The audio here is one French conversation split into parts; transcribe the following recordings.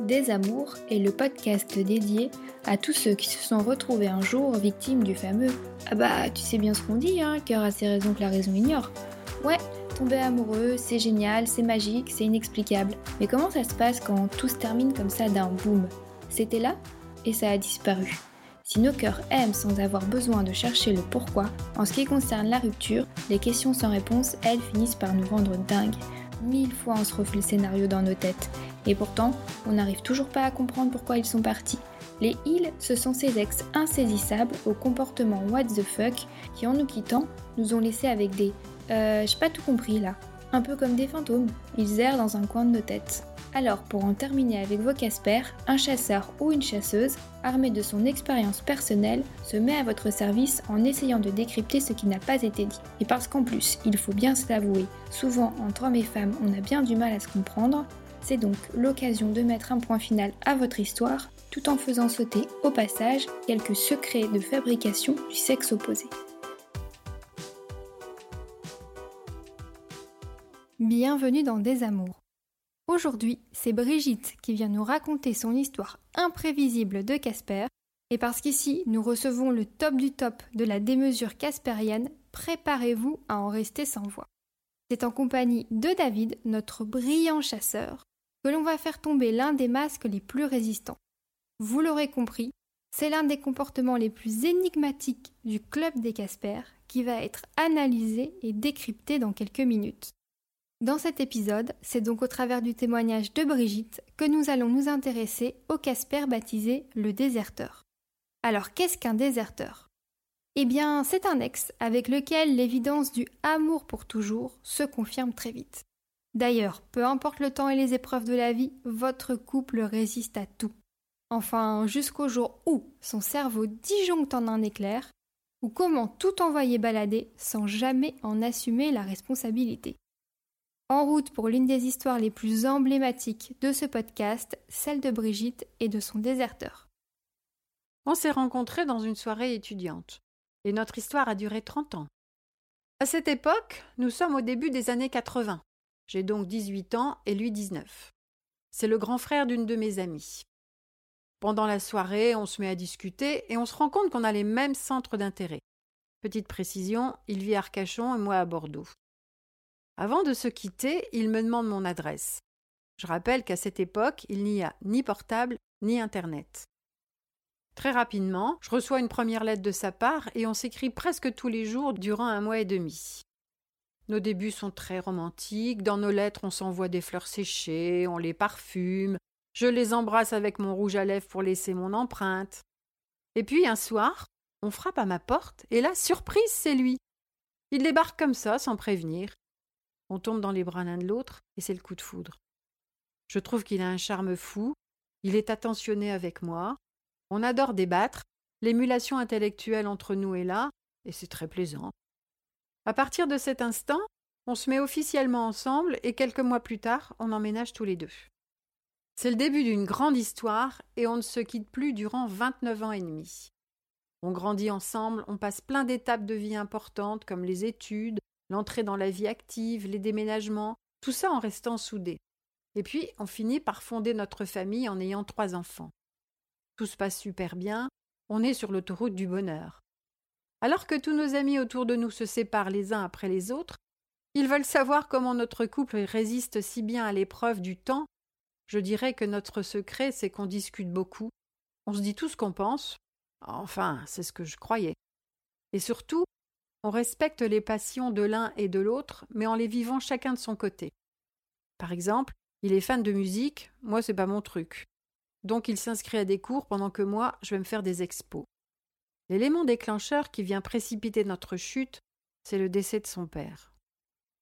Des Amours est le podcast dédié à tous ceux qui se sont retrouvés un jour victimes du fameux Ah bah, tu sais bien ce qu'on dit, hein, cœur a ses raisons que la raison ignore. Ouais, tomber amoureux, c'est génial, c'est magique, c'est inexplicable. Mais comment ça se passe quand tout se termine comme ça d'un boom? C'était là et ça a disparu. Si nos cœurs aiment sans avoir besoin de chercher le pourquoi, en ce qui concerne la rupture, les questions sans réponse, elles finissent par nous rendre dingues. Mille fois on se refait le scénario dans nos têtes. Et pourtant, on n'arrive toujours pas à comprendre pourquoi ils sont partis. Les ils, ce sont ces ex insaisissables au comportement what the fuck qui, en nous quittant, nous ont laissés avec des euh, j'ai pas tout compris là. Un peu comme des fantômes, ils errent dans un coin de nos têtes. Alors, pour en terminer avec vos Casper, un chasseur ou une chasseuse, armé de son expérience personnelle, se met à votre service en essayant de décrypter ce qui n'a pas été dit. Et parce qu'en plus, il faut bien se l'avouer, souvent entre hommes et femmes, on a bien du mal à se comprendre, c'est donc l'occasion de mettre un point final à votre histoire, tout en faisant sauter au passage quelques secrets de fabrication du sexe opposé. Bienvenue dans Des Amours. Aujourd'hui, c'est Brigitte qui vient nous raconter son histoire imprévisible de Casper, et parce qu'ici nous recevons le top du top de la démesure caspérienne, préparez-vous à en rester sans voix. C'est en compagnie de David, notre brillant chasseur, que l'on va faire tomber l'un des masques les plus résistants. Vous l'aurez compris, c'est l'un des comportements les plus énigmatiques du club des Casper qui va être analysé et décrypté dans quelques minutes. Dans cet épisode, c'est donc au travers du témoignage de Brigitte que nous allons nous intéresser au Casper baptisé le déserteur. Alors qu'est-ce qu'un déserteur? Eh bien, c'est un ex avec lequel l'évidence du amour pour toujours se confirme très vite. D'ailleurs, peu importe le temps et les épreuves de la vie, votre couple résiste à tout. Enfin, jusqu'au jour où son cerveau disjoncte en un éclair, ou comment tout envoyer balader sans jamais en assumer la responsabilité. En route pour l'une des histoires les plus emblématiques de ce podcast, celle de Brigitte et de son déserteur. On s'est rencontrés dans une soirée étudiante, et notre histoire a duré 30 ans. À cette époque, nous sommes au début des années 80. J'ai donc 18 ans et lui 19. C'est le grand frère d'une de mes amies. Pendant la soirée, on se met à discuter et on se rend compte qu'on a les mêmes centres d'intérêt. Petite précision, il vit à Arcachon et moi à Bordeaux. Avant de se quitter, il me demande mon adresse. Je rappelle qu'à cette époque, il n'y a ni portable ni Internet. Très rapidement, je reçois une première lettre de sa part et on s'écrit presque tous les jours durant un mois et demi. Nos débuts sont très romantiques. Dans nos lettres, on s'envoie des fleurs séchées, on les parfume. Je les embrasse avec mon rouge à lèvres pour laisser mon empreinte. Et puis un soir, on frappe à ma porte, et là, surprise, c'est lui. Il débarque comme ça, sans prévenir. On tombe dans les bras l'un de l'autre, et c'est le coup de foudre. Je trouve qu'il a un charme fou, il est attentionné avec moi, on adore débattre, l'émulation intellectuelle entre nous est là, et c'est très plaisant. À partir de cet instant, on se met officiellement ensemble et quelques mois plus tard, on emménage tous les deux. C'est le début d'une grande histoire et on ne se quitte plus durant 29 ans et demi. On grandit ensemble, on passe plein d'étapes de vie importantes comme les études, l'entrée dans la vie active, les déménagements, tout ça en restant soudés. Et puis, on finit par fonder notre famille en ayant trois enfants. Tout se passe super bien, on est sur l'autoroute du bonheur. Alors que tous nos amis autour de nous se séparent les uns après les autres, ils veulent savoir comment notre couple résiste si bien à l'épreuve du temps. Je dirais que notre secret, c'est qu'on discute beaucoup, on se dit tout ce qu'on pense, enfin, c'est ce que je croyais. Et surtout, on respecte les passions de l'un et de l'autre, mais en les vivant chacun de son côté. Par exemple, il est fan de musique, moi c'est pas mon truc. Donc il s'inscrit à des cours pendant que moi je vais me faire des expos. L'élément déclencheur qui vient précipiter notre chute, c'est le décès de son père.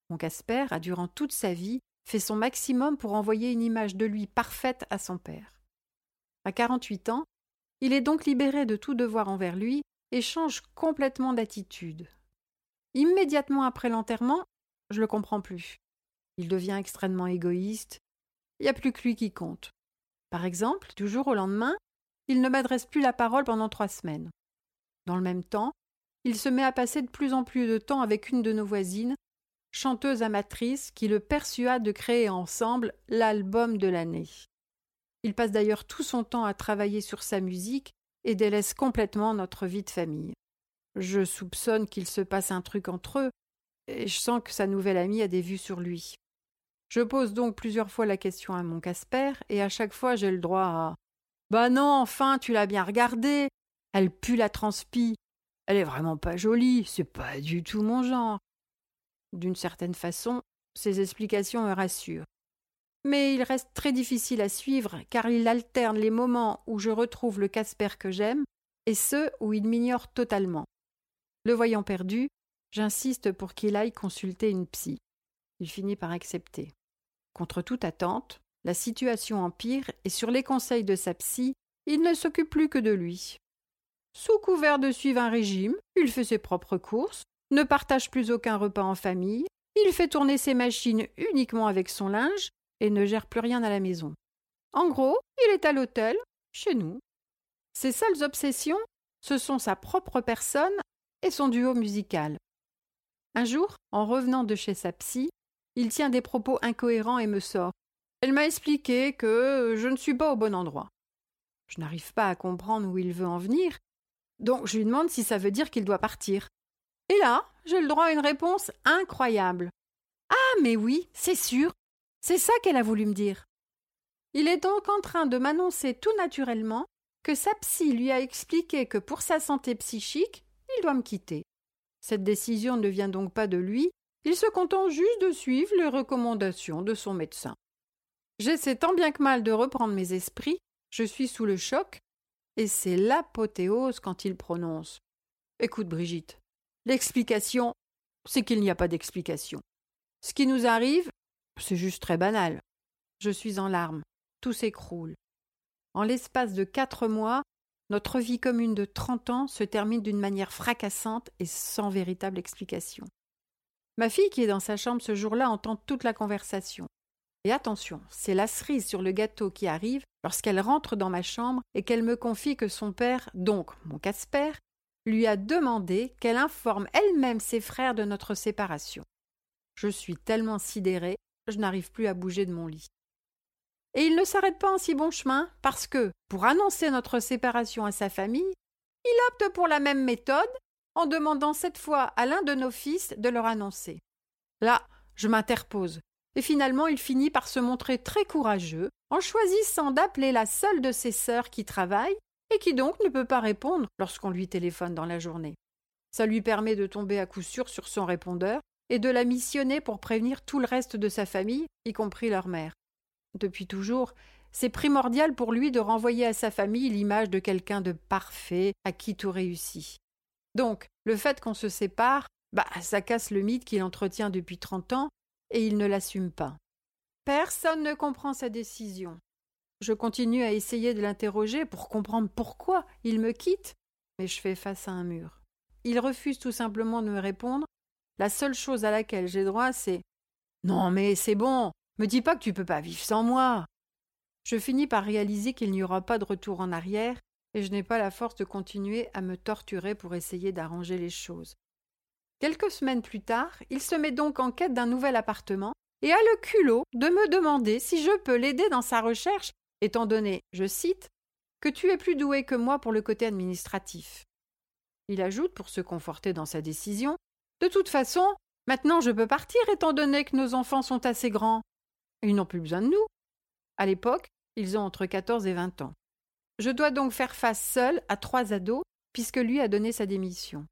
Mon Casper a, durant toute sa vie, fait son maximum pour envoyer une image de lui parfaite à son père. À 48 ans, il est donc libéré de tout devoir envers lui et change complètement d'attitude. Immédiatement après l'enterrement, je le comprends plus. Il devient extrêmement égoïste. Il n'y a plus que lui qui compte. Par exemple, toujours au lendemain, il ne m'adresse plus la parole pendant trois semaines. Dans le même temps, il se met à passer de plus en plus de temps avec une de nos voisines, chanteuse amatrice, qui le persuade de créer ensemble l'album de l'année. Il passe d'ailleurs tout son temps à travailler sur sa musique et délaisse complètement notre vie de famille. Je soupçonne qu'il se passe un truc entre eux, et je sens que sa nouvelle amie a des vues sur lui. Je pose donc plusieurs fois la question à mon Casper, et à chaque fois j'ai le droit à Bah non, enfin, tu l'as bien regardée. Elle pue la transpi. Elle est vraiment pas jolie, c'est pas du tout mon genre. D'une certaine façon, ces explications me rassurent. Mais il reste très difficile à suivre car il alterne les moments où je retrouve le Casper que j'aime et ceux où il m'ignore totalement. Le voyant perdu, j'insiste pour qu'il aille consulter une psy. Il finit par accepter. Contre toute attente, la situation empire et sur les conseils de sa psy, il ne s'occupe plus que de lui. Sous couvert de suivre un régime, il fait ses propres courses, ne partage plus aucun repas en famille, il fait tourner ses machines uniquement avec son linge et ne gère plus rien à la maison. En gros, il est à l'hôtel, chez nous. Ses seules obsessions, ce sont sa propre personne et son duo musical. Un jour, en revenant de chez sa psy, il tient des propos incohérents et me sort. Elle m'a expliqué que je ne suis pas au bon endroit. Je n'arrive pas à comprendre où il veut en venir, donc je lui demande si ça veut dire qu'il doit partir. Et là, j'ai le droit à une réponse incroyable. Ah, mais oui, c'est sûr. C'est ça qu'elle a voulu me dire. Il est donc en train de m'annoncer tout naturellement que sa psy lui a expliqué que pour sa santé psychique, il doit me quitter. Cette décision ne vient donc pas de lui, il se contente juste de suivre les recommandations de son médecin. J'essaie tant bien que mal de reprendre mes esprits, je suis sous le choc, et c'est l'apothéose quand il prononce. Écoute, Brigitte, l'explication, c'est qu'il n'y a pas d'explication. Ce qui nous arrive, c'est juste très banal. Je suis en larmes, tout s'écroule. En l'espace de quatre mois, notre vie commune de trente ans se termine d'une manière fracassante et sans véritable explication. Ma fille, qui est dans sa chambre ce jour-là, entend toute la conversation. Et attention, c'est la cerise sur le gâteau qui arrive lorsqu'elle rentre dans ma chambre et qu'elle me confie que son père, donc mon Casper, lui a demandé qu'elle informe elle-même ses frères de notre séparation. Je suis tellement sidérée, je n'arrive plus à bouger de mon lit. Et il ne s'arrête pas en si bon chemin, parce que, pour annoncer notre séparation à sa famille, il opte pour la même méthode, en demandant cette fois à l'un de nos fils de leur annoncer. Là, je m'interpose, et finalement il finit par se montrer très courageux, en choisissant d'appeler la seule de ses sœurs qui travaille, et qui donc ne peut pas répondre lorsqu'on lui téléphone dans la journée. Ça lui permet de tomber à coup sûr sur son répondeur et de la missionner pour prévenir tout le reste de sa famille, y compris leur mère. Depuis toujours, c'est primordial pour lui de renvoyer à sa famille l'image de quelqu'un de parfait, à qui tout réussit. Donc, le fait qu'on se sépare, bah, ça casse le mythe qu'il entretient depuis trente ans, et il ne l'assume pas. Personne ne comprend sa décision. Je continue à essayer de l'interroger pour comprendre pourquoi il me quitte, mais je fais face à un mur. Il refuse tout simplement de me répondre la seule chose à laquelle j'ai droit, c'est Non, mais c'est bon, me dis pas que tu peux pas vivre sans moi. Je finis par réaliser qu'il n'y aura pas de retour en arrière, et je n'ai pas la force de continuer à me torturer pour essayer d'arranger les choses. Quelques semaines plus tard, il se met donc en quête d'un nouvel appartement et a le culot de me demander si je peux l'aider dans sa recherche, étant donné, je cite, que tu es plus doué que moi pour le côté administratif. Il ajoute, pour se conforter dans sa décision, de toute façon, maintenant je peux partir étant donné que nos enfants sont assez grands. Ils n'ont plus besoin de nous. À l'époque, ils ont entre 14 et 20 ans. Je dois donc faire face seul à trois ados, puisque lui a donné sa démission.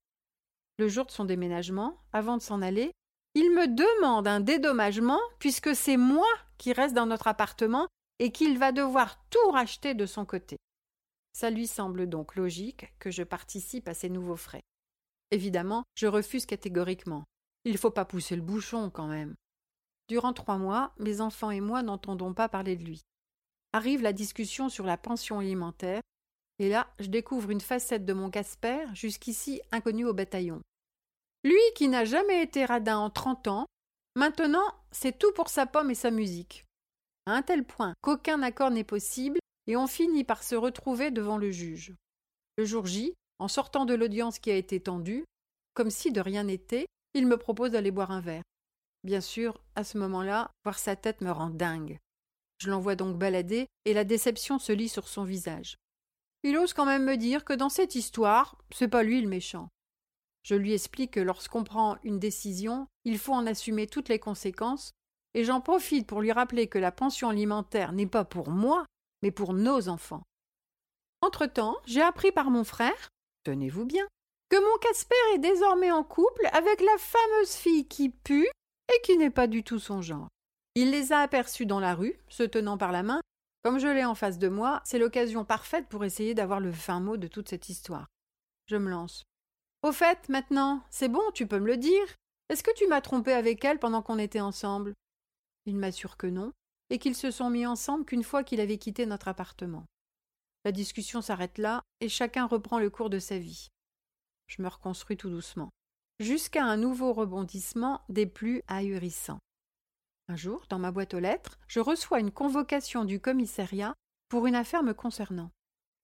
Le jour de son déménagement, avant de s'en aller, il me demande un dédommagement, puisque c'est moi qui reste dans notre appartement et qu'il va devoir tout racheter de son côté. Ça lui semble donc logique que je participe à ces nouveaux frais. Évidemment, je refuse catégoriquement. Il ne faut pas pousser le bouchon quand même. Durant trois mois, mes enfants et moi n'entendons pas parler de lui. Arrive la discussion sur la pension alimentaire, et là, je découvre une facette de mon Casper jusqu'ici inconnue au bataillon. Lui qui n'a jamais été radin en trente ans, maintenant c'est tout pour sa pomme et sa musique. À un tel point qu'aucun accord n'est possible, et on finit par se retrouver devant le juge. Le jour J, en sortant de l'audience qui a été tendue, comme si de rien n'était, il me propose d'aller boire un verre. Bien sûr, à ce moment-là, voir sa tête me rend dingue. Je l'envoie donc balader, et la déception se lit sur son visage. Il ose quand même me dire que dans cette histoire, c'est pas lui le méchant. Je lui explique que lorsqu'on prend une décision, il faut en assumer toutes les conséquences, et j'en profite pour lui rappeler que la pension alimentaire n'est pas pour moi, mais pour nos enfants. Entre-temps, j'ai appris par mon frère, tenez-vous bien, que mon Casper est désormais en couple avec la fameuse fille qui pue et qui n'est pas du tout son genre. Il les a aperçus dans la rue, se tenant par la main. Comme je l'ai en face de moi, c'est l'occasion parfaite pour essayer d'avoir le fin mot de toute cette histoire. Je me lance. Au fait, maintenant, c'est bon, tu peux me le dire. Est-ce que tu m'as trompé avec elle pendant qu'on était ensemble? Il m'assure que non, et qu'ils se sont mis ensemble qu'une fois qu'il avait quitté notre appartement. La discussion s'arrête là, et chacun reprend le cours de sa vie. Je me reconstruis tout doucement, jusqu'à un nouveau rebondissement des plus ahurissants. Un jour, dans ma boîte aux lettres, je reçois une convocation du commissariat pour une affaire me concernant.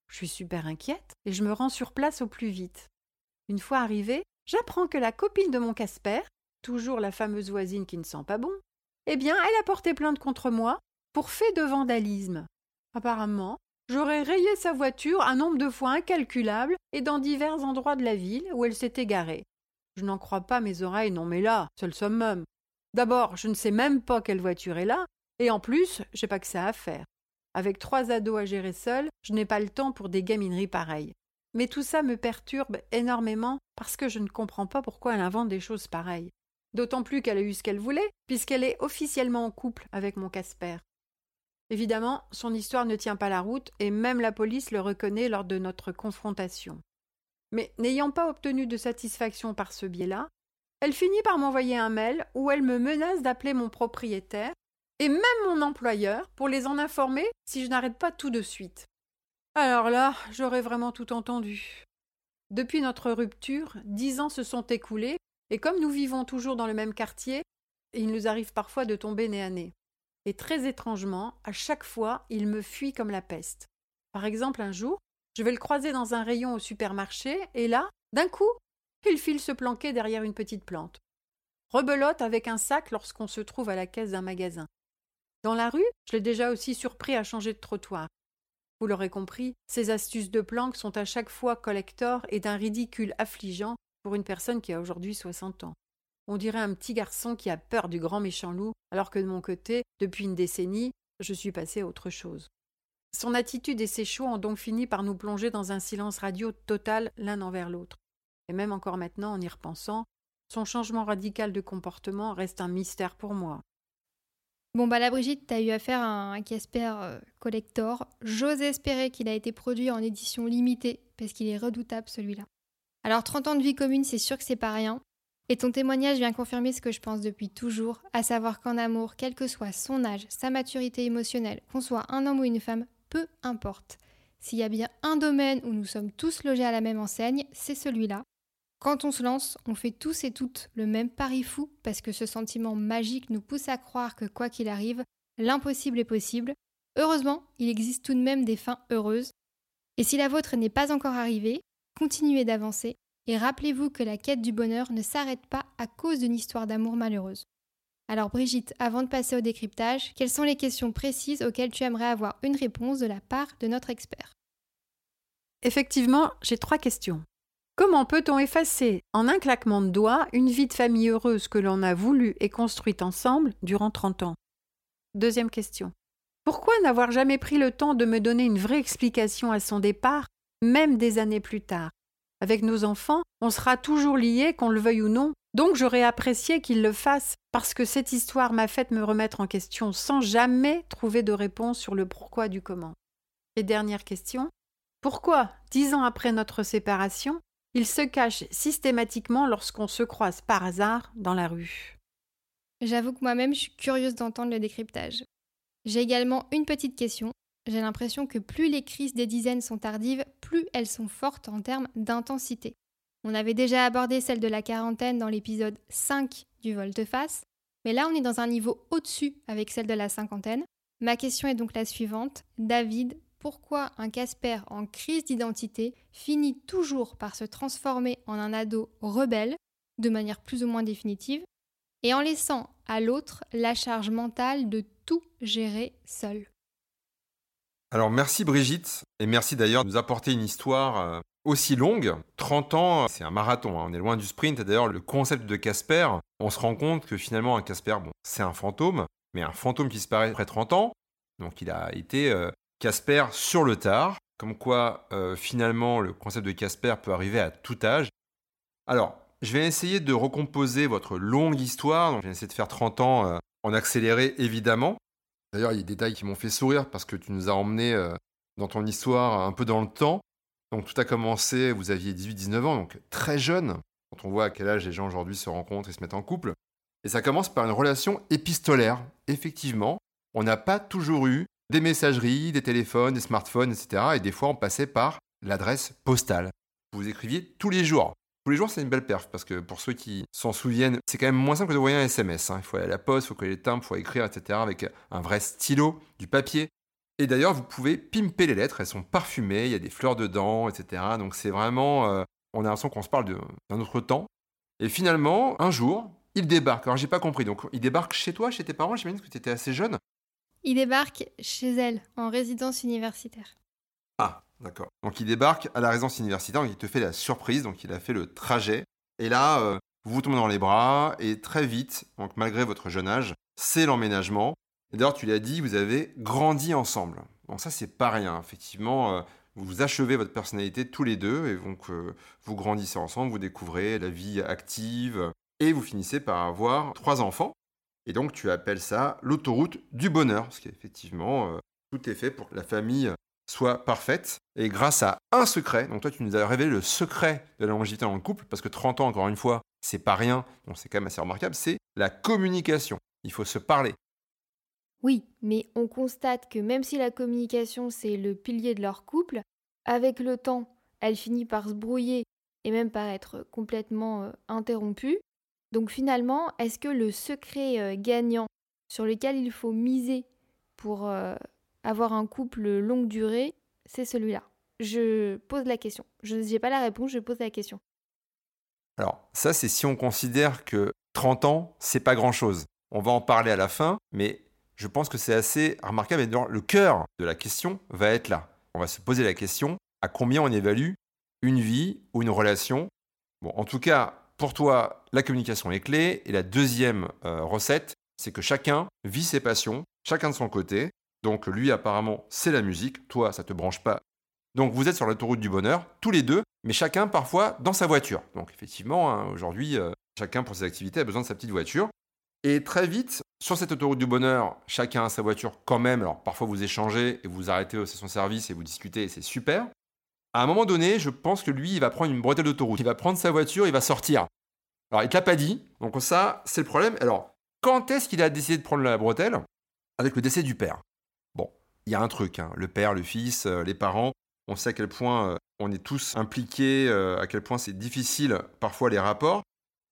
Je suis super inquiète et je me rends sur place au plus vite. Une fois arrivée, j'apprends que la copine de mon Casper, toujours la fameuse voisine qui ne sent pas bon, eh bien, elle a porté plainte contre moi pour fait de vandalisme. Apparemment, j'aurais rayé sa voiture un nombre de fois incalculable et dans divers endroits de la ville où elle s'était garée. Je n'en crois pas mes oreilles, non mais là, c'est le summum. D'abord, je ne sais même pas quelle voiture est là, et en plus, j'ai pas que ça à faire. Avec trois ados à gérer seul, je n'ai pas le temps pour des gamineries pareilles. Mais tout ça me perturbe énormément parce que je ne comprends pas pourquoi elle invente des choses pareilles. D'autant plus qu'elle a eu ce qu'elle voulait, puisqu'elle est officiellement en couple avec mon Casper. Évidemment, son histoire ne tient pas la route, et même la police le reconnaît lors de notre confrontation. Mais n'ayant pas obtenu de satisfaction par ce biais-là, elle finit par m'envoyer un mail où elle me menace d'appeler mon propriétaire et même mon employeur pour les en informer si je n'arrête pas tout de suite. Alors là, j'aurais vraiment tout entendu. Depuis notre rupture, dix ans se sont écoulés, et comme nous vivons toujours dans le même quartier, il nous arrive parfois de tomber nez à nez. Et très étrangement, à chaque fois, il me fuit comme la peste. Par exemple, un jour, je vais le croiser dans un rayon au supermarché, et là, d'un coup, il file se planquer derrière une petite plante. Rebelote avec un sac lorsqu'on se trouve à la caisse d'un magasin. Dans la rue, je l'ai déjà aussi surpris à changer de trottoir. Vous l'aurez compris, ces astuces de planque sont à chaque fois collector et d'un ridicule affligeant pour une personne qui a aujourd'hui soixante ans. On dirait un petit garçon qui a peur du grand méchant loup, alors que de mon côté, depuis une décennie, je suis passé à autre chose. Son attitude et ses choix ont donc fini par nous plonger dans un silence radio total l'un envers l'autre. Et même encore maintenant, en y repensant, son changement radical de comportement reste un mystère pour moi. Bon, bah la Brigitte, t'as eu affaire à un Casper euh, Collector. J'ose espérer qu'il a été produit en édition limitée, parce qu'il est redoutable celui-là. Alors, 30 ans de vie commune, c'est sûr que c'est pas rien. Et ton témoignage vient confirmer ce que je pense depuis toujours, à savoir qu'en amour, quel que soit son âge, sa maturité émotionnelle, qu'on soit un homme ou une femme, peu importe. S'il y a bien un domaine où nous sommes tous logés à la même enseigne, c'est celui-là. Quand on se lance, on fait tous et toutes le même pari fou parce que ce sentiment magique nous pousse à croire que quoi qu'il arrive, l'impossible est possible. Heureusement, il existe tout de même des fins heureuses. Et si la vôtre n'est pas encore arrivée, continuez d'avancer et rappelez-vous que la quête du bonheur ne s'arrête pas à cause d'une histoire d'amour malheureuse. Alors Brigitte, avant de passer au décryptage, quelles sont les questions précises auxquelles tu aimerais avoir une réponse de la part de notre expert? Effectivement, j'ai trois questions. Comment peut-on effacer en un claquement de doigts une vie de famille heureuse que l'on a voulu et construite ensemble durant 30 ans? Deuxième question. Pourquoi n'avoir jamais pris le temps de me donner une vraie explication à son départ, même des années plus tard? Avec nos enfants, on sera toujours liés, qu'on le veuille ou non, donc j'aurais apprécié qu'il le fasse parce que cette histoire m'a fait me remettre en question sans jamais trouver de réponse sur le pourquoi du comment. Et dernière question. Pourquoi, dix ans après notre séparation, il se cache systématiquement lorsqu'on se croise par hasard dans la rue? J'avoue que moi-même, je suis curieuse d'entendre le décryptage. J'ai également une petite question. J'ai l'impression que plus les crises des dizaines sont tardives, plus elles sont fortes en termes d'intensité. On avait déjà abordé celle de la quarantaine dans l'épisode 5 du volte-face, mais là on est dans un niveau au-dessus avec celle de la cinquantaine. Ma question est donc la suivante. David, pourquoi un Casper en crise d'identité finit toujours par se transformer en un ado rebelle, de manière plus ou moins définitive, et en laissant à l'autre la charge mentale de tout gérer seul? Alors merci Brigitte, et merci d'ailleurs de nous apporter une histoire euh, aussi longue. 30 ans, c'est un marathon, hein. on est loin du sprint. Et d'ailleurs, le concept de Casper, on se rend compte que finalement, un Casper, c'est un fantôme, mais un fantôme qui disparaît après 30 ans. Donc il a été euh, Casper sur le tard, comme quoi euh, finalement le concept de Casper peut arriver à tout âge. Alors, je vais essayer de recomposer votre longue histoire. Donc, je vais essayer de faire 30 ans en accéléré, évidemment. D'ailleurs, il y a des détails qui m'ont fait sourire parce que tu nous as emmenés euh, dans ton histoire un peu dans le temps. Donc tout a commencé, vous aviez 18-19 ans, donc très jeune, quand on voit à quel âge les gens aujourd'hui se rencontrent et se mettent en couple. Et ça commence par une relation épistolaire. Effectivement, on n'a pas toujours eu des messageries, des téléphones, des smartphones, etc. Et des fois, on passait par l'adresse postale. Vous écriviez tous les jours. Tous les jours, c'est une belle perf, parce que pour ceux qui s'en souviennent, c'est quand même moins simple que de envoyer un SMS. Hein. Il faut aller à la poste, il faut coller les timbres, il faut écrire, etc. avec un vrai stylo, du papier. Et d'ailleurs, vous pouvez pimper les lettres, elles sont parfumées, il y a des fleurs dedans, etc. Donc c'est vraiment... Euh, on a l'impression qu'on se parle d'un autre temps. Et finalement, un jour, il débarque. Alors j'ai pas compris, donc il débarque chez toi, chez tes parents, j'imagine que tu étais assez jeune? Il débarque chez elle, en résidence universitaire. Ah, D'accord. Donc il débarque à la résidence universitaire, donc il te fait la surprise, donc il a fait le trajet. Et là, euh, vous vous tombez dans les bras, et très vite, donc malgré votre jeune âge, c'est l'emménagement. D'ailleurs, tu l'as dit, vous avez grandi ensemble. Donc ça, c'est pas rien. Effectivement, euh, vous achevez votre personnalité tous les deux, et donc euh, vous grandissez ensemble, vous découvrez la vie active, et vous finissez par avoir trois enfants. Et donc tu appelles ça l'autoroute du bonheur, parce qu'effectivement, tout est fait pour que la famille soit parfaite. Et grâce à un secret, donc toi tu nous as révélé le secret de la longévité dans le couple, parce que 30 ans, encore une fois, c'est pas rien, donc c'est quand même assez remarquable, c'est la communication. Il faut se parler. Oui, mais on constate que même si la communication c'est le pilier de leur couple, avec le temps, elle finit par se brouiller et même par être complètement euh, interrompue. Donc finalement, est-ce que le secret euh, gagnant sur lequel il faut miser pour euh, avoir un couple longue durée, c'est celui-là? Je pose la question. Je n'ai pas la réponse, je pose la question. Alors, ça, c'est si on considère que 30 ans, c'est pas grand-chose. On va en parler à la fin, mais je pense que c'est assez remarquable. Et le cœur de la question va être là. On va se poser la question à combien on évalue une vie ou une relation? Bon, en tout cas, pour toi, la communication est clé. Et la deuxième euh, recette, c'est que chacun vit ses passions, chacun de son côté. Donc lui, apparemment, c'est la musique. Toi, ça te branche pas. Donc vous êtes sur l'autoroute du bonheur, tous les deux, mais chacun parfois dans sa voiture. Donc effectivement, hein, aujourd'hui, euh, chacun pour ses activités a besoin de sa petite voiture. Et très vite, sur cette autoroute du bonheur, chacun a sa voiture quand même. Alors parfois vous échangez et vous arrêtez au station-service et vous discutez et c'est super. À un moment donné, je pense que lui, il va prendre une bretelle d'autoroute. Il va prendre sa voiture, il va sortir. Alors il te l'a pas dit, donc ça, c'est le problème. Alors, quand est-ce qu'il a décidé de prendre la bretelle? Avec le décès du père il y a un truc, hein. le père, le fils, euh, les parents, on sait à quel point euh, on est tous impliqués, euh, à quel point c'est difficile parfois les rapports.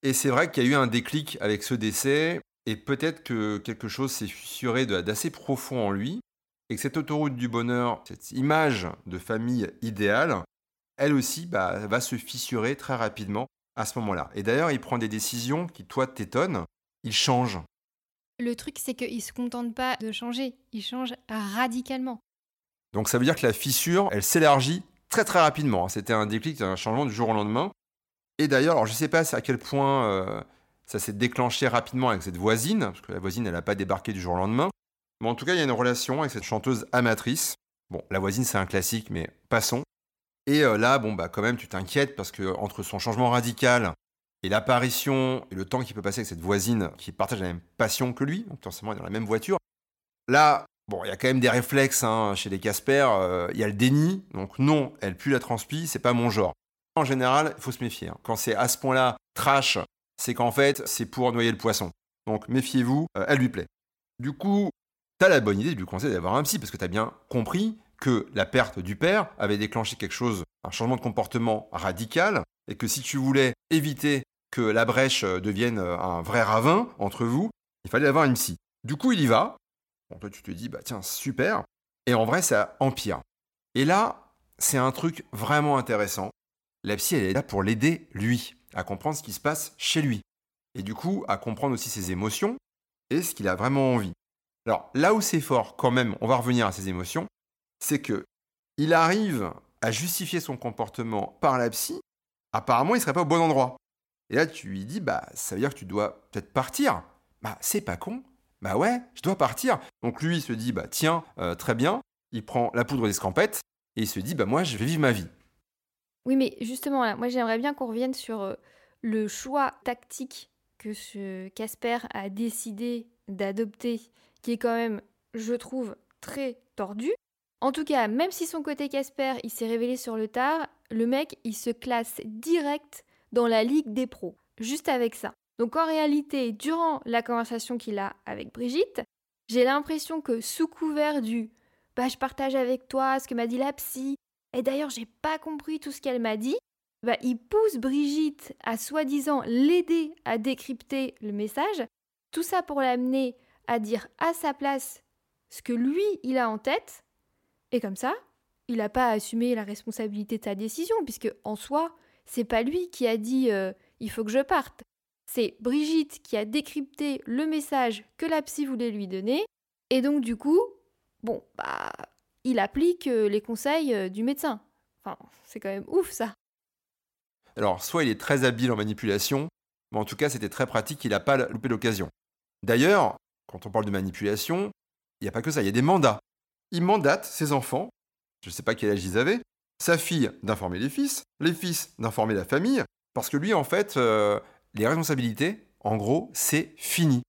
Et c'est vrai qu'il y a eu un déclic avec ce décès, et peut-être que quelque chose s'est fissuré d'assez profond en lui, et que cette autoroute du bonheur, cette image de famille idéale, elle aussi bah, va se fissurer très rapidement à ce moment-là. Et d'ailleurs, il prend des décisions qui, toi, t'étonnent, il change. Le truc, c'est qu'il ne se contente pas de changer, il change radicalement. Donc ça veut dire que la fissure, elle s'élargit très très rapidement. C'était un déclic, un changement du jour au lendemain. Et d'ailleurs, alors je ne sais pas à quel point euh, ça s'est déclenché rapidement avec cette voisine, parce que la voisine, elle n'a pas débarqué du jour au lendemain. Mais en tout cas, il y a une relation avec cette chanteuse amatrice. Bon, la voisine, c'est un classique, mais passons. Et euh, là, bon, bah quand même, tu t'inquiètes parce que entre son changement radical et l'apparition et le temps qu'il peut passer avec cette voisine qui partage la même passion que lui, donc forcément dans la même voiture. Là, bon, il y a quand même des réflexes hein, chez les Casper, euh, il y a le déni, donc non, elle pue la transpi, c'est pas mon genre. En général, il faut se méfier. Hein. Quand c'est à ce point-là trash, c'est qu'en fait, c'est pour noyer le poisson. Donc méfiez-vous, euh, elle lui plaît. Du coup, t'as la bonne idée de lui conseiller d'avoir un psy, parce que t'as bien compris que la perte du père avait déclenché quelque chose, un changement de comportement radical, et que si tu voulais éviter que la brèche euh, devienne euh, un vrai ravin entre vous, il fallait avoir une psy. Du coup, il y va. Bon, toi, tu te dis, bah tiens, super. Et en vrai, ça empire. Et là, c'est un truc vraiment intéressant. La psy, elle est là pour l'aider, lui, à comprendre ce qui se passe chez lui. Et du coup, à comprendre aussi ses émotions et ce qu'il a vraiment envie. Alors là où c'est fort, quand même, on va revenir à ses émotions, c'est que il arrive à justifier son comportement par la psy. Apparemment, il serait pas au bon endroit. Et là, tu lui dis, bah, ça veut dire que tu dois peut-être partir. Bah, c'est pas con. Bah ouais, je dois partir. Donc lui, il se dit, bah tiens, euh, très bien. Il prend la poudre d'escampette et il se dit, bah moi, je vais vivre ma vie. Oui, mais justement, moi, j'aimerais bien qu'on revienne sur euh, le choix tactique que Casper a décidé d'adopter, qui est quand même, je trouve, très tordu. En tout cas, même si son côté Casper, il s'est révélé sur le tard, le mec, il se classe direct dans la ligue des pros, juste avec ça. Donc en réalité, durant la conversation qu'il a avec Brigitte, j'ai l'impression que sous couvert du bah je partage avec toi ce que m'a dit la psy, et d'ailleurs j'ai pas compris tout ce qu'elle m'a dit, bah il pousse Brigitte à soi-disant l'aider à décrypter le message, tout ça pour l'amener à dire à sa place ce que lui il a en tête, et comme ça, il n'a pas assumé la responsabilité de sa décision, puisque en soi, c'est pas lui qui a dit euh, il faut que je parte. C'est Brigitte qui a décrypté le message que la psy voulait lui donner. Et donc, du coup, bon, bah, il applique euh, les conseils euh, du médecin. C'est quand même ouf ça. Alors, soit il est très habile en manipulation, mais en tout cas, c'était très pratique, il n'a pas loupé l'occasion. D'ailleurs, quand on parle de manipulation, il n'y a pas que ça, il y a des mandats. Il mandate ses enfants, je ne sais pas quel âge ils avaient, sa fille d'informer les fils, les fils d'informer la famille, parce que lui, en fait, euh, les responsabilités, en gros, c'est fini.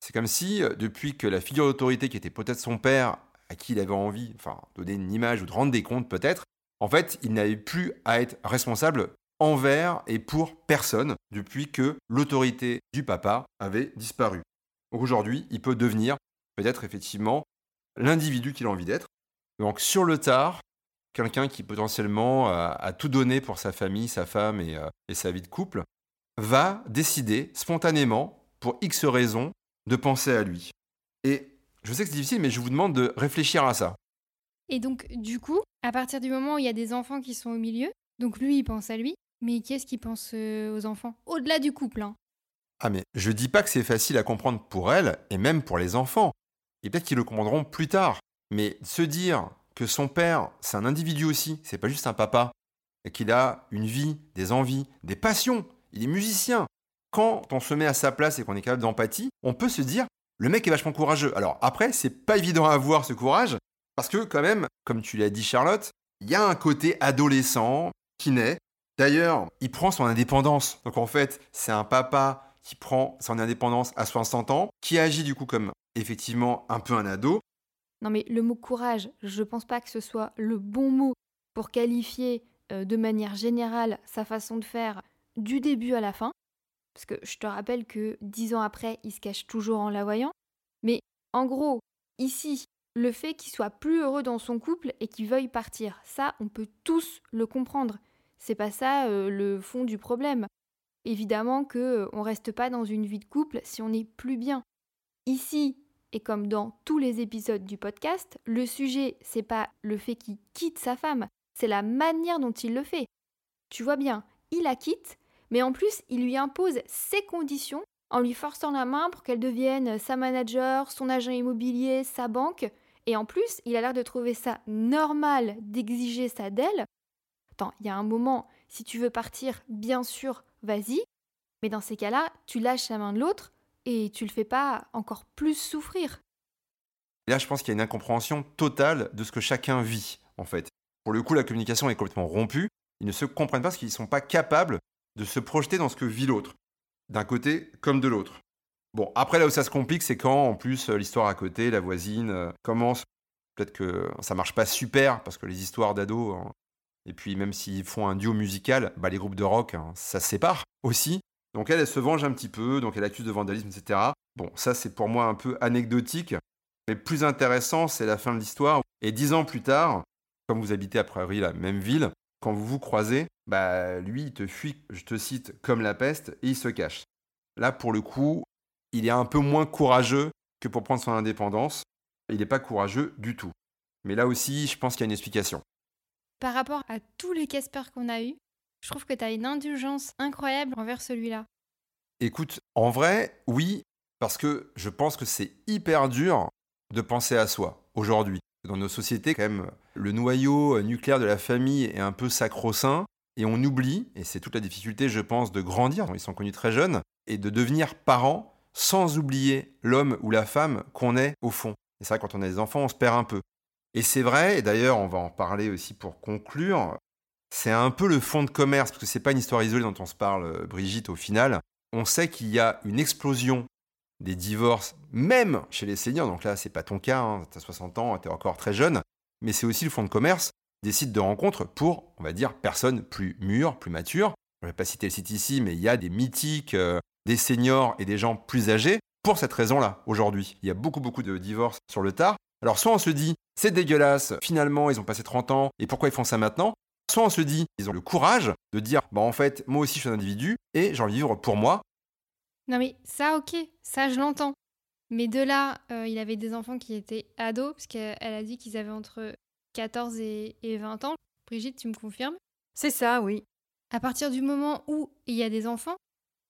C'est comme si, depuis que la figure d'autorité qui était peut-être son père, à qui il avait envie, enfin, donner une image ou de rendre des comptes peut-être, en fait, il n'avait plus à être responsable envers et pour personne depuis que l'autorité du papa avait disparu. Aujourd'hui, il peut devenir peut-être effectivement l'individu qu'il a envie d'être. Donc sur le tard, quelqu'un qui potentiellement a, tout donné pour sa famille, sa femme euh, et, sa vie de couple, va décider spontanément, pour X raisons, de penser à lui. Et je sais que c'est difficile, mais je vous demande de réfléchir à ça. Et donc, du coup, à partir du moment où il y a des enfants qui sont au milieu, donc lui, il pense à lui, mais qu'est-ce qu'il pense euh, aux enfants? Au-delà du couple, hein. Ah mais je dis pas que c'est facile à comprendre pour elle, et même pour les enfants. Et peut-être qu'ils le comprendront plus tard. Mais se dire que son père, c'est un individu aussi, c'est pas juste un papa, et qu'il a une vie, des envies, des passions, il est musicien. Quand on se met à sa place et qu'on est capable d'empathie, on peut se dire, le mec est vachement courageux. Alors après, c'est pas évident à avoir ce courage, parce que quand même, comme tu l'as dit Charlotte, il y a un côté adolescent qui naît. D'ailleurs, il prend son indépendance. Donc en fait, c'est un papa qui prend son indépendance à 60 ans, qui agit du coup comme effectivement un peu un ado, non mais le mot courage, je pense pas que ce soit le bon mot pour qualifier euh, de manière générale sa façon de faire du début à la fin. Parce que je te rappelle que dix ans après, il se cache toujours en la voyant. Mais en gros, ici, le fait qu'il soit plus heureux dans son couple et qu'il veuille partir, ça, on peut tous le comprendre. C'est pas ça euh, le fond du problème. Évidemment que euh, on reste pas dans une vie de couple si on n'est plus bien. Ici, et comme dans tous les épisodes du podcast, le sujet, c'est pas le fait qu'il quitte sa femme, c'est la manière dont il le fait. Tu vois bien, il la quitte, mais en plus, il lui impose ses conditions en lui forçant la main pour qu'elle devienne sa manager, son agent immobilier, sa banque. Et en plus, il a l'air de trouver ça normal d'exiger ça d'elle. Attends, il y a un moment, si tu veux partir, bien sûr, vas-y. Mais dans ces cas-là, tu lâches la main de l'autre et tu le fais pas encore plus souffrir. là, je pense qu'il y a une incompréhension totale de ce que chacun vit, en fait. Pour le coup, la communication est complètement rompue. Ils ne se comprennent pas parce qu'ils ne sont pas capables de se projeter dans ce que vit l'autre, d'un côté comme de l'autre. Bon, après, là où ça se complique, c'est quand, en plus, l'histoire à côté, la voisine, euh, commence. Peut-être que ça marche pas super, parce que les histoires d'ados, hein, et puis même s'ils font un duo musical, bah, les groupes de rock, hein, ça se sépare aussi. Donc elle, elle se venge un petit peu, donc elle accuse de vandalisme, etc. Bon, ça c'est pour moi un peu anecdotique, mais plus intéressant, c'est la fin de l'histoire. Et dix ans plus tard, comme vous habitez a priori la même ville, quand vous vous croisez, bah lui il te fuit, je te cite, comme la peste, et il se cache. Là pour le coup, il est un peu moins courageux que pour prendre son indépendance. Il n'est pas courageux du tout. Mais là aussi, je pense qu'il y a une explication. Par rapport à tous les Casper qu'on a eus, je trouve que tu as une indulgence incroyable envers celui-là. Écoute, en vrai, oui, parce que je pense que c'est hyper dur de penser à soi aujourd'hui. Dans nos sociétés, quand même, le noyau nucléaire de la famille est un peu sacro-saint et on oublie, et c'est toute la difficulté, je pense, de grandir, ils sont connus très jeunes, et de devenir parents sans oublier l'homme ou la femme qu'on est au fond. Et vrai, quand on a des enfants, on se perd un peu. Et c'est vrai, et d'ailleurs, on va en parler aussi pour conclure, c'est un peu le fond de commerce, parce que c'est pas une histoire isolée dont on se parle, euh, Brigitte, au final. On sait qu'il y a une explosion des divorces, même chez les seniors. Donc là, c'est pas ton cas, hein, tu as 60 ans, tu es encore très jeune. Mais c'est aussi le fond de commerce des sites de rencontres pour, on va dire, personnes plus mûres, plus matures. Je ne vais pas citer le site ici, mais il y a des mythiques, euh, des seniors et des gens plus âgés pour cette raison-là, aujourd'hui. Il y a beaucoup, beaucoup de divorces sur le tard. Alors, soit on se dit, c'est dégueulasse, finalement, ils ont passé 30 ans, et pourquoi ils font ça maintenant? Soit on se dit, ils ont le courage de dire, bah en fait, moi aussi je suis un individu, et de vivre pour moi. Non mais ça, ok, ça je l'entends. Mais de là, euh, il avait des enfants qui étaient ados, parce qu'elle a dit qu'ils avaient entre 14 et, 20 ans. Brigitte, tu me confirmes? C'est ça, oui. À partir du moment où il y a des enfants,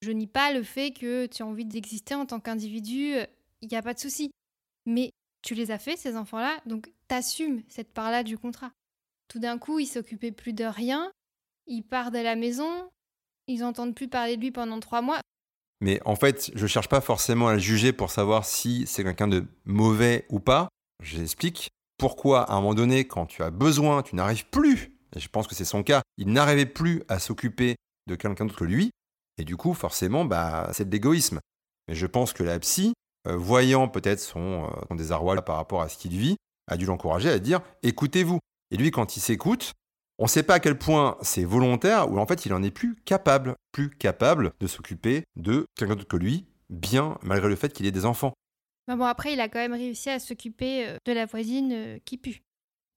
je nie pas le fait que tu as envie d'exister en tant qu'individu, il n'y a pas de souci. Mais tu les as fait, ces enfants-là, donc t'assumes cette part-là du contrat. Tout d'un coup, il s'occupait plus de rien, il part de la maison, ils n'entendent plus parler de lui pendant trois mois. Mais en fait, je cherche pas forcément à le juger pour savoir si c'est quelqu'un de mauvais ou pas. J'explique pourquoi, à un moment donné, quand tu as besoin, tu n'arrives plus, et je pense que c'est son cas, il n'arrivait plus à s'occuper de quelqu'un d'autre que lui, et du coup, forcément, bah, c'est de l'égoïsme. Mais je pense que la psy, euh, voyant peut-être son, euh, son désarroi par rapport à ce qu'il vit, a dû l'encourager à dire écoutez-vous. Et lui, quand il s'écoute, on ne sait pas à quel point c'est volontaire ou en fait il en est plus capable, plus capable de s'occuper de quelqu'un d'autre que lui, bien malgré le fait qu'il ait des enfants. bon, après, il a quand même réussi à s'occuper euh, de la voisine qui pue.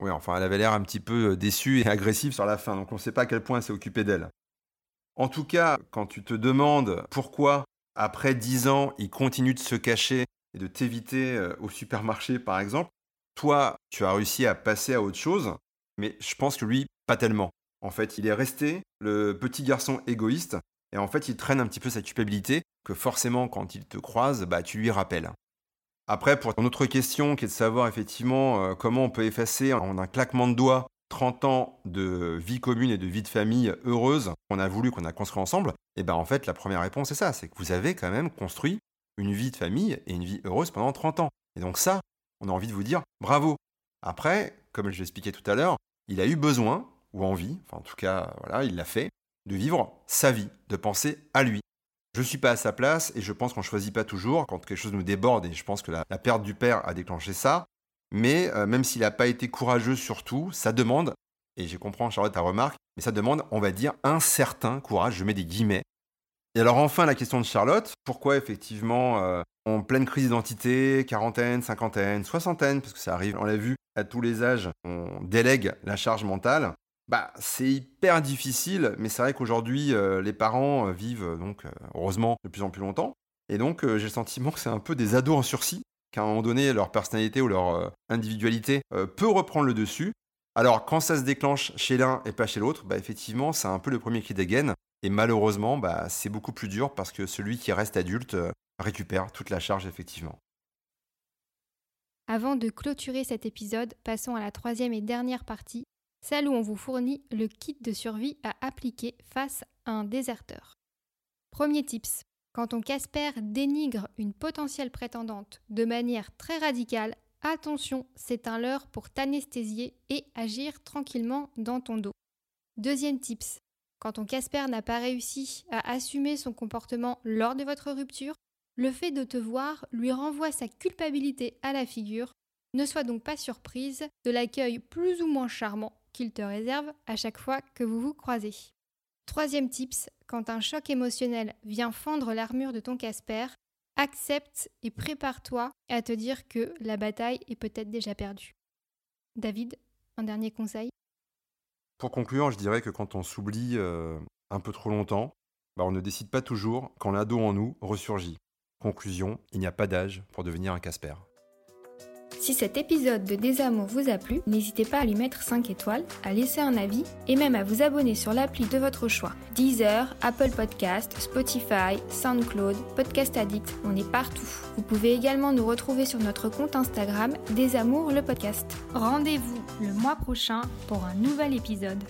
Oui, enfin, elle avait l'air un petit peu déçue et agressive sur la fin, donc on ne sait pas à quel point elle s'est occupée d'elle. En tout cas, quand tu te demandes pourquoi, après dix ans, il continue de se cacher et de t'éviter euh, au supermarché, par exemple, toi, tu as réussi à passer à autre chose, mais je pense que lui, pas tellement. En fait, il est resté le petit garçon égoïste, et en fait, il traîne un petit peu sa culpabilité, que forcément, quand il te croise, bah, tu lui rappelles. Après, pour ton autre question, qui est de savoir effectivement euh, comment on peut effacer en un claquement de doigts 30 ans de vie commune et de vie de famille heureuse qu'on a voulu, qu'on a construit ensemble, et eh ben en fait la première réponse c'est ça, c'est que vous avez quand même construit une vie de famille et une vie heureuse pendant 30 ans. Et donc ça, on a envie de vous dire bravo. Après, comme je l'expliquais tout à l'heure, il a eu besoin, ou envie, enfin en tout cas voilà, il l'a fait, de vivre sa vie, de penser à lui. Je ne suis pas à sa place et je pense qu'on ne choisit pas toujours quand quelque chose nous déborde et je pense que la, perte du père a déclenché ça. Mais euh, même s'il n'a pas été courageux sur tout, ça demande, et je comprends Charlotte ta remarque, mais ça demande, on va dire, un certain courage, je mets des guillemets. Et alors enfin la question de Charlotte, pourquoi effectivement euh, en pleine crise d'identité, quarantaine, cinquantaine, soixantaine, parce que ça arrive, on l'a vu, à tous les âges, on délègue la charge mentale. Bah, c'est hyper difficile, mais c'est vrai qu'aujourd'hui, euh, les parents vivent donc heureusement de plus en plus longtemps. Et donc, j'ai le sentiment que c'est un peu des ados en sursis qu'à un moment donné, leur personnalité ou leur euh, individualité euh, peut reprendre le dessus. Alors, quand ça se déclenche chez l'un et pas chez l'autre, bah, effectivement, c'est un peu le premier cri gaines. Et malheureusement, bah, c'est beaucoup plus dur parce que celui qui reste adulte euh, récupère toute la charge, effectivement. Avant de clôturer cet épisode, passons à la troisième et dernière partie, celle on vous fournit le kit de survie à appliquer face à un déserteur. Premier tips, quand ton Casper dénigre une potentielle prétendante de manière très radicale, attention, c'est un leurre pour t'anesthésier et agir tranquillement dans ton dos. Deuxième tips, quand ton Casper n'a pas réussi à assumer son comportement lors de votre rupture, le fait de te voir lui renvoie sa culpabilité à la figure. Ne sois donc pas surprise de l'accueil plus ou moins charmant qu'il te réserve à chaque fois que vous vous croisez. Troisième tips, quand un choc émotionnel vient fendre l'armure de ton Casper, accepte et prépare-toi à te dire que la bataille est peut-être déjà perdue. David, un dernier conseil? Pour conclure, je dirais que quand on s'oublie euh, un peu trop longtemps, bah, on ne décide pas toujours quand l'ado en nous ressurgit. Conclusion, il n'y a pas d'âge pour devenir un Casper. Si cet épisode de Désamour vous a plu, n'hésitez pas à lui mettre 5 étoiles, à laisser un avis et même à vous abonner sur l'appli de votre choix. Deezer, Apple Podcast, Spotify, SoundCloud, Podcast Addict, on est partout. Vous pouvez également nous retrouver sur notre compte Instagram Désamour le podcast. Rendez-vous le mois prochain pour un nouvel épisode.